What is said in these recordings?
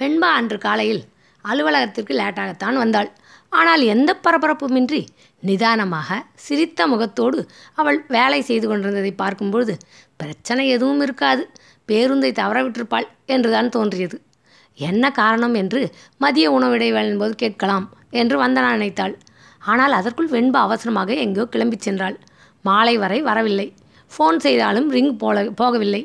வெண்பா அன்று காலையில் அலுவலகத்திற்கு லேட்டாகத்தான் வந்தாள். ஆனால் எந்த பரபரப்புமின்றி நிதானமாக சிரித்த முகத்தோடு அவள் வேலை செய்து கொண்டிருந்ததை பார்க்கும்பொழுது பிரச்சனை எதுவும் இருக்காது. பேருந்தை தவற விட்டிருப்பாள் என்றுதான் தோன்றியது. என்ன காரணம் என்று மதிய உணவு இடைவேளையின் போது கேட்கலாம் என்று வந்தனா நினைத்தாள். ஆனால் அதற்குள் வெண்பா அவசரமாக எங்கோ கிளம்பிச் சென்றாள். மாலை வரை வரவில்லை. ஃபோன் செய்தாலும் ரிங் போல போகவில்லை.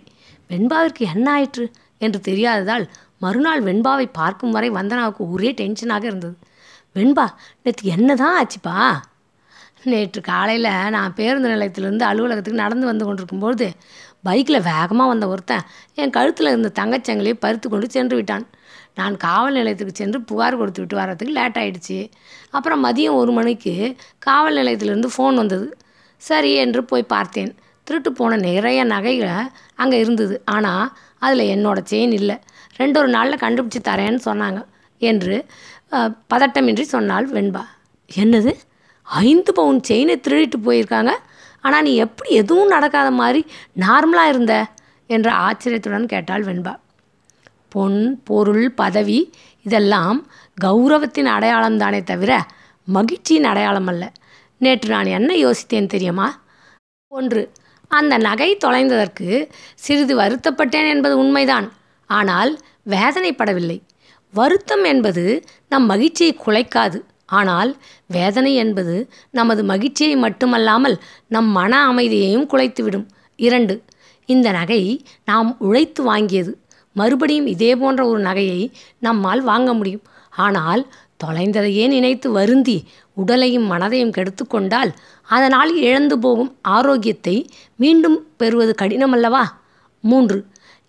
வெண்பாவிற்கு என்ன ஆயிற்று என்று தெரியாததால் மறுநாள் வெண்பாவை பார்க்கும் வரை வந்தனாவுக்கு ஒரே டென்ஷனாக இருந்தது. வெண்பா நேற்று என்ன தான் ஆச்சுப்பா? நேற்று காலையில் நான் பேருந்து நிலையத்திலேருந்து அலுவலகத்துக்கு நடந்து வந்து கொண்டிருக்கும்போது பைக்கில் வேகமாக வந்த ஒருத்தன் என் கழுத்தில் இருந்த தங்கச்சங்கிலியை பறித்து கொண்டு சென்று விட்டான். நான் காவல் நிலையத்துக்கு சென்று புகார் கொடுத்து விட்டு வரத்துக்கு லேட் ஆகிடுச்சு அப்புறம் மதியம் ஒரு மணிக்கு காவல் நிலையத்திலிருந்து ஃபோன் வந்தது. சரி என்று போய் பார்த்தேன். திருட்டு போன நிறைய நகைகளை அங்கே இருந்தது. ஆனால் அதில் என்னோடய செயின் இல்லை. ரெண்டு ஒரு நாளில் கண்டுபிடிச்சி தரேன்னு சொன்னாங்க என்று பதட்டமின்றி சொன்னாள் வெண்பா. என்னது? ஐந்து பவுன் செயினை திருடிட்டு போயிருக்காங்க? ஆனால் நீ எப்படி எதுவும் நடக்காத மாதிரி நார்மலாக இருந்த? என்ற ஆச்சரியத்துடன் கேட்டாள் வெண்பா. பொன் பொருள் பதவி இதெல்லாம் கௌரவத்தின் அடையாளம் தானே தவிர மகிழ்ச்சியின் அடையாளம் அல்ல. நேற்று நான் என்ன யோசித்தேன் தெரியுமா? ஒன்று அந்த நகை தொலைந்ததற்கு சிறிது வருத்தப்பட்டேன் என்பது உண்மைதான். ஆனால் வேதனைப்படவில்லை. வருத்தம் என்பது நம் மகிழ்ச்சியை குலைக்காது. ஆனால் வேதனை என்பது நமது மகிழ்ச்சியை மட்டுமல்லாமல் நம் மன அமைதியையும் குலைத்துவிடும். இரண்டு இந்த நகை நாம் உழைத்து வாங்கியது. மறுபடியும் இதே போன்ற ஒரு நகையை நம்மால் வாங்க முடியும். ஆனால் தொலைந்ததையே நினைத்து வருந்தி உடலையும் மனதையும் கெடுத்து கொண்டால் அதனால் இழந்து போகும் ஆரோக்கியத்தை மீண்டும் பெறுவது கடினமல்லவா? மூன்று.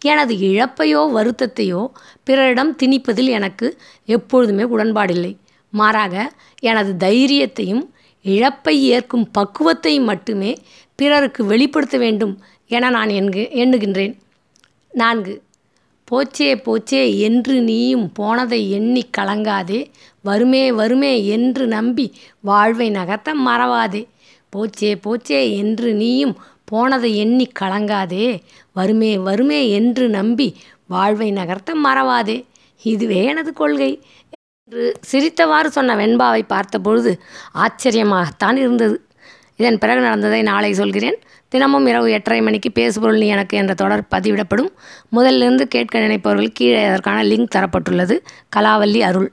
எனது இழப்பையோ வருத்தத்தையோ பிறரிடம் திணிப்பதில் எனக்கு எப்பொழுதுமே உடன்பாடில்லை. மாறாக எனது தைரியத்தையும் இழப்பை ஏற்கும் பக்குவத்தையும் மட்டுமே பிறருக்கு வெளிப்படுத்த வேண்டும் என நான் என்கு எண்ணுகின்றேன். நான்கு. போச்சே போச்சே என்று நீயும் போனதை எண்ணி கலங்காதே. வருமே வருமே என்று நம்பி வாழ்வை நகர்த்த மறவாதே. போச்சே போச்சே என்று நீயும் போனதை எண்ணி கலங்காதே. வருமே வருமே என்று நம்பி வாழ்வை நகர்த்த மறவாதே. இதுவே எனது கொள்கை என்று சிரித்தவாறு சொன்ன வெண்பாவை பார்த்தபொழுது ஆச்சரியமாகத்தான் இருந்தது. இதன் பிறகு நடந்ததை நாளை சொல்கிறேன். தினமும் இரவு எட்டரை மணிக்கு பேசுபொருள் நீ எனக்கு என்ற தொடர் பதிவிடப்படும். முதலிலிருந்து கேட்க நினைப்பவர்கள் கீழே அதற்கான லிங்க் தரப்பட்டுள்ளது. கலாவல்லி அருள்.